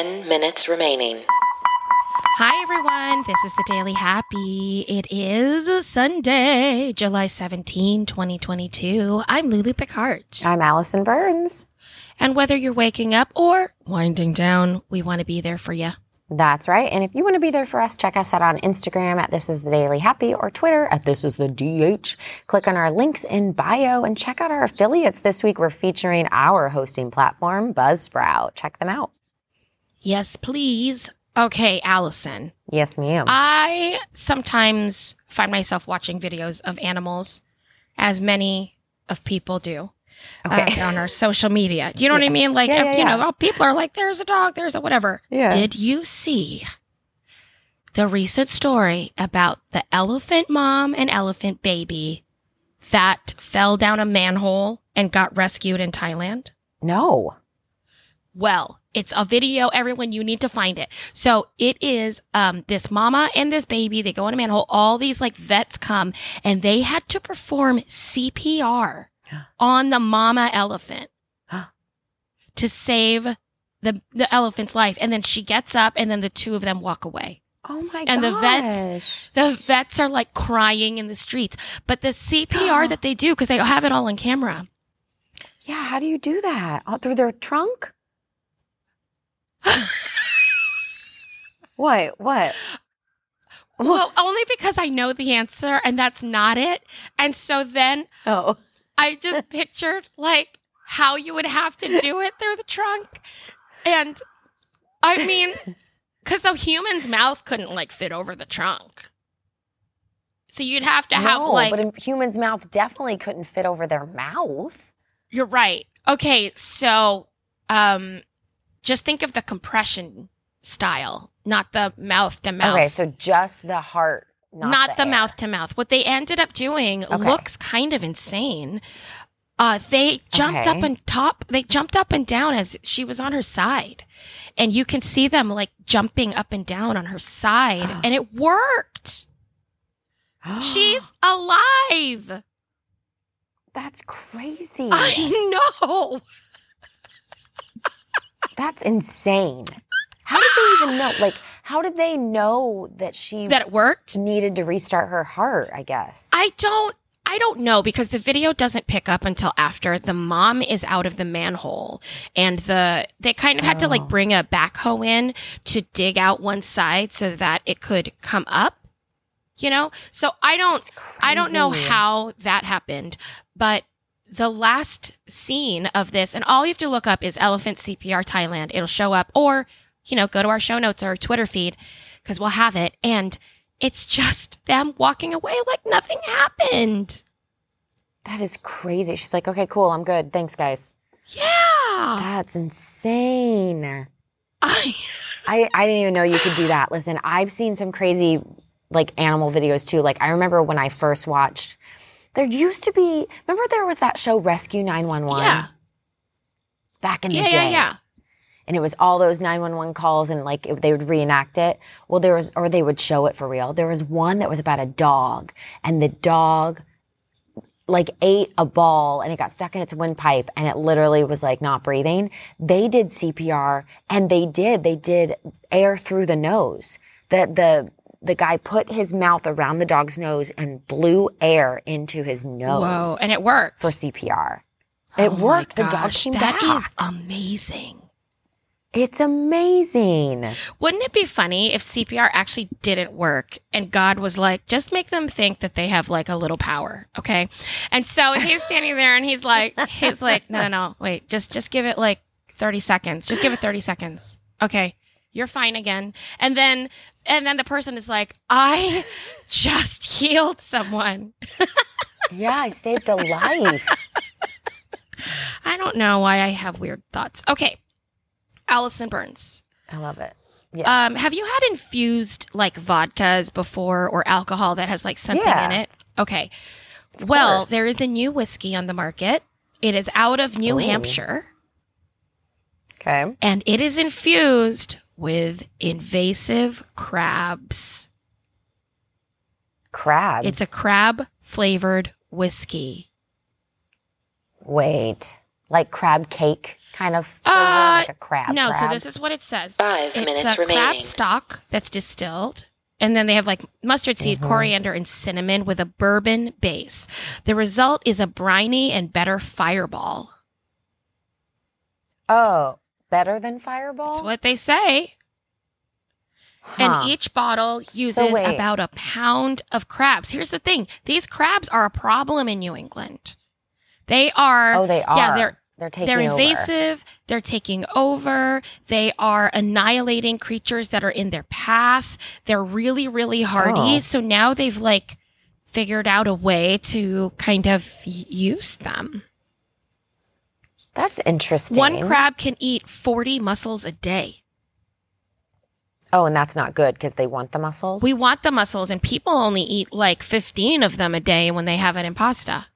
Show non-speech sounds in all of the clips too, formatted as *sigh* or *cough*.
10 minutes remaining. Hi, everyone. This is the Daily Happy. It is Sunday, July 17, 2022. I'm Lulu Picard. I'm Alison Burns. And whether you're waking up or winding down, we want to be there for you. That's right. And if you want to be there for us, check us out on Instagram at This Is the Daily Happy or Twitter at This Is the DH. Click on our links in bio and check out our affiliates. This week we're featuring our hosting platform, Buzzsprout. Check them out. Yes, please. Okay, Alison. Yes, ma'am. I sometimes find myself watching videos of animals, as many of people do. Okay. uh, on our social media. You know what I mean? Like, Yeah, yeah, you know, oh, people are like, there's a dog, there's a whatever. Yeah. Did you see the recent story about the elephant mom and elephant baby that fell down a manhole and got rescued in Thailand? no. Well, it's a video, everyone, you need to find it. So it is um this mama and this baby, they go in a manhole, all these like vets come and they had to perform CPR *gasps* on the mama elephant *gasps* to save the the elephant's life. And then she gets up and then the two of them walk away. Oh my god, And the vets- The vets are like crying in the streets. But the CPR *gasps* that they do, because they have it all on camera. Yeah, how do you do that? Through their trunk? What? What? Well, only because I know the answer and that's not it. And so then Oh. I just *laughs* pictured like how you would have to do it through the trunk. And I mean, *laughs* because a human's mouth couldn't like fit over the trunk. So you'd have to have no, like, but a human's mouth definitely couldn't fit over their mouth. you're right. Okay. So, um, just think of the compression style, not the mouth to mouth. Okay, so just the heart, not, not, the, mouth to mouth. What they ended up doing Okay. looks kind of insane. Uh, they jumped up and top. They jumped up and down as she was on her side, and you can see them like jumping up and down on her side, *gasps* and it worked. *gasps* She's alive. That's crazy. I *laughs* know. That's insane. How did they even know? Like, how did they know that she That it worked. needed to restart her heart? I guess. I don't I don't know because the video doesn't pick up until after the mom is out of the manhole and the they kind of had to like Oh. bring a backhoe in to dig out one side so that it could come up. You know? So I don't I don't know how that happened, but the last scene of this, and all you have to look up is Elephant CPR Thailand. It'll show up, or, you know, go to our show notes or our Twitter feed because we'll have it. And it's just them walking away like nothing happened. That is crazy. She's like, okay, cool, I'm good. Thanks, guys. Yeah. That's insane. I, *laughs* I, I didn't even know you could do that. Listen, I've seen some crazy like animal videos too. Like I remember when I first watched, there used to be, remember there was that show Rescue 911 yeah. back in the Yeah, day? yeah, yeah. And it was all those 911 calls and like it, they would reenact it. Well, there was, or they would show it for real. There was one that was about a dog and the dog like ate a ball and it got stuck in its windpipe and it literally was like not breathing. They did CPR and they did, they did air through the nose. The, the, the guy put his mouth around the dog's nose and blew air into his nose Whoa. And it worked. for CPR. Oh it Oh worked. The dog came That back. is amazing. It's amazing. Wouldn't it be funny if CPR actually didn't work and God was like, just make them think that they have like a little power, okay? And so he's standing there and he's like, he's like, no, no, no, wait, just just give it like thirty seconds. Just give it thirty seconds, okay? You're fine again. And then and then the person is like, I just healed someone. Yeah, I saved a life. *laughs* I don't know why I have weird thoughts. Okay, Alison Burns. I love it. Yes. Um, have you had infused like vodkas before or alcohol that has like something Yeah. in it? Okay. Well, course. there is a new whiskey on the market. It is out of New Ooh. Hampshire okay. and it is infused with invasive crabs. Crabs. It's a crab flavored whiskey. Wait. Like crab cake. kind of flavor, Uh, like a crab. no, so this is what it says. Five it's minutes a crab stock that's distilled. And then they have like mustard seed, Mhm. coriander, and cinnamon with a bourbon base. The result is a briny and better fireball. oh better than Fireball. That's what they say. Huh. And each bottle uses wait. about a pound of crabs. Here's the thing these crabs are a problem in New England. They are. oh, they are. Yeah, they're they're taking they're over. invasive. They're taking over. They are annihilating creatures that are in their path. They're really, really hardy. Oh. So now they've like figured out a way to kind of use them. That's interesting. One crab can eat 40 mussels a day. Oh, and that's not good because they want the mussels. We want the mussels, and people only eat like 15 of them a day when they have it in pasta.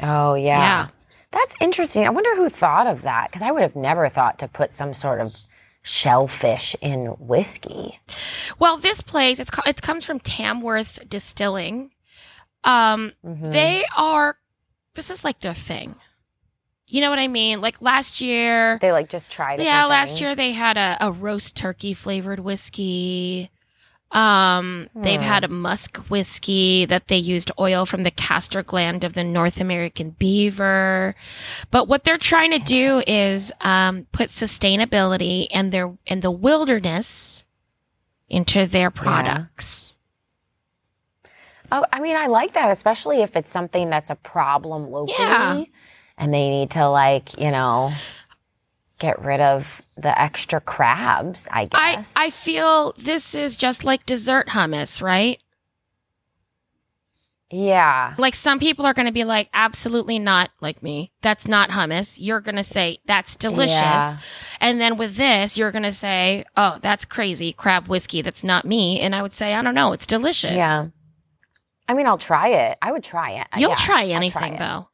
oh yeah. Yeah. That's interesting. I wonder who thought of that because I would have never thought to put some sort of shellfish in whiskey. Well, this place, it's, it comes from Tamworth Distilling. Um, Mhm. They are, this is like their thing. You know what I mean? Like last year, They like just tried. yeah, last year they had a, a roast turkey flavored whiskey. Um, they've Hmm. had a musk whiskey that they used oil from the castor gland of the North American beaver. But what they're trying to do is um, put sustainability and their and the wilderness into their products. Oh, I mean, I like that, especially if it's something that's a problem locally, Yeah. And they need to like you know get rid of the extra crabs. I guess. I I feel this is just like dessert hummus, right? yeah. Like some people are going to be like, absolutely not like me. That's not hummus. You're going to say, that's delicious. Yeah. And then with this, you're going to say, oh, that's crazy. Crab whiskey. That's not me. And I would say, I don't know. It's delicious. Yeah. I mean, I'll try it. I would try it. You'll Yeah, try anything it. though.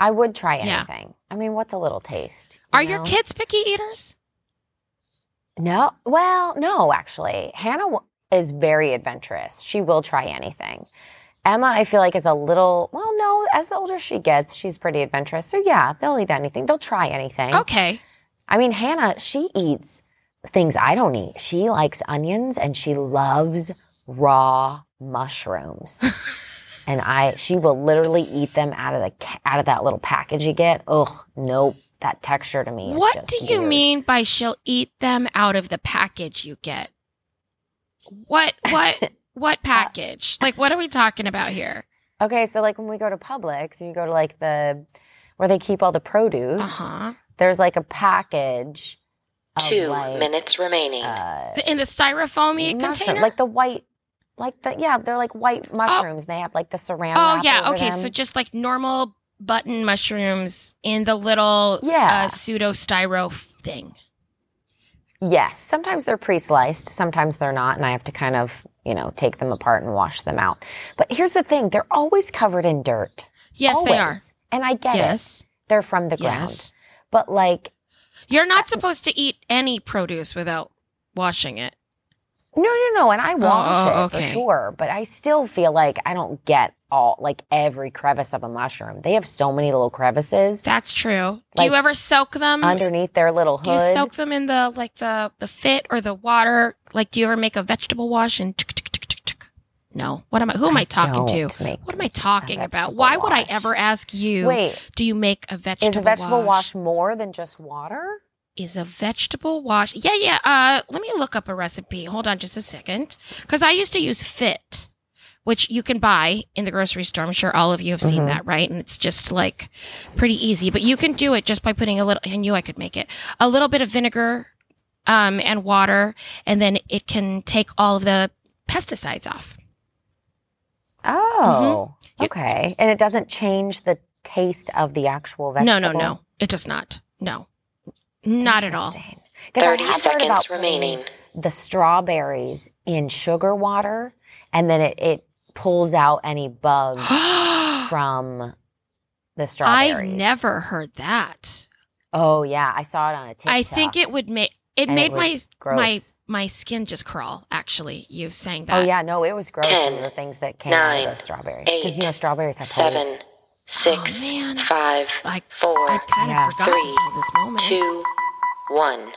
I would try Yeah. anything. I mean, what's a little taste? you Are your kids picky eaters? No. Well, no, actually. Hannah w- is very adventurous. She will try anything. Emma, I feel like, is a little, well, no, as the older she gets, she's pretty adventurous. So, yeah, they'll eat anything. They'll try anything. Okay. I mean, Hannah, she eats things I don't eat. She likes onions and she loves raw mushrooms. *laughs* and I, she will literally eat them out of the out of that little package you get. Ugh, nope. That texture to me is What just do you weird. mean by she'll eat them out of the package you get? What, what, *laughs* what package? Like, what are we talking about here? Okay, so like when we go to Publix, and you go to like the where they keep all the produce. Uh huh. There's like a package. Two like, minutes remaining. Uh, In the styrofoam mushroom- container? like the white, like the yeah, they're like white mushrooms. They have like the saran. Oh yeah, okay. them. So just like normal button mushrooms in the little Yeah. uh, pseudo styro thing. Yes, sometimes they're pre-sliced, sometimes they're not, and I have to kind of, you know, take them apart and wash them out. But here's the thing, they're always covered in dirt. Yes, they are. Always. And I get it. Yes, They're from the ground. yes. But like You're not supposed to eat any produce without washing it. No, no, no, and I wash oh, it okay. for sure, but I still feel like I don't get all like every crevice of a mushroom. They have so many little crevices That's true. Do you ever soak them? underneath their little do you soak them in the like the the fit or the water? Like, do you ever make a vegetable wash and? No. What am I? Who am I, talking to? What am I talking about? Why would I ever ask you? Wait, Do you make a vegetable? is a vegetable wash? wash more than just water? Is a vegetable wash. Yeah, yeah. Uh, let me look up a recipe. Hold on just a second. Cause I used to use Fit, which you can buy in the grocery store. I'm sure all of you have seen Mhm. that, right? And it's just like pretty easy, but you can do it just by putting a little, I knew I could make it, a little bit of vinegar, um, and water, and then it can take all of the pesticides off. Oh, You- okay. And it doesn't change the taste of the actual vegetable. No, no, no. It does not. No. Not at all. Interesting. 'Cause I 30 seconds remaining. The strawberries in sugar water, and then it, it pulls out any bugs *gasps* from the strawberries. I've never heard that. Oh yeah, I saw it on a TikTok. I think it would make it and made it my was my my skin just crawl. Actually, you saying oh, that. Oh yeah, no, it was gross. some of Ten, the things that came out of the strawberries, because you know strawberries have Seven, holes. Six, oh, man. five, Like four, I'd kind of Yeah. forgotten three, this two, one.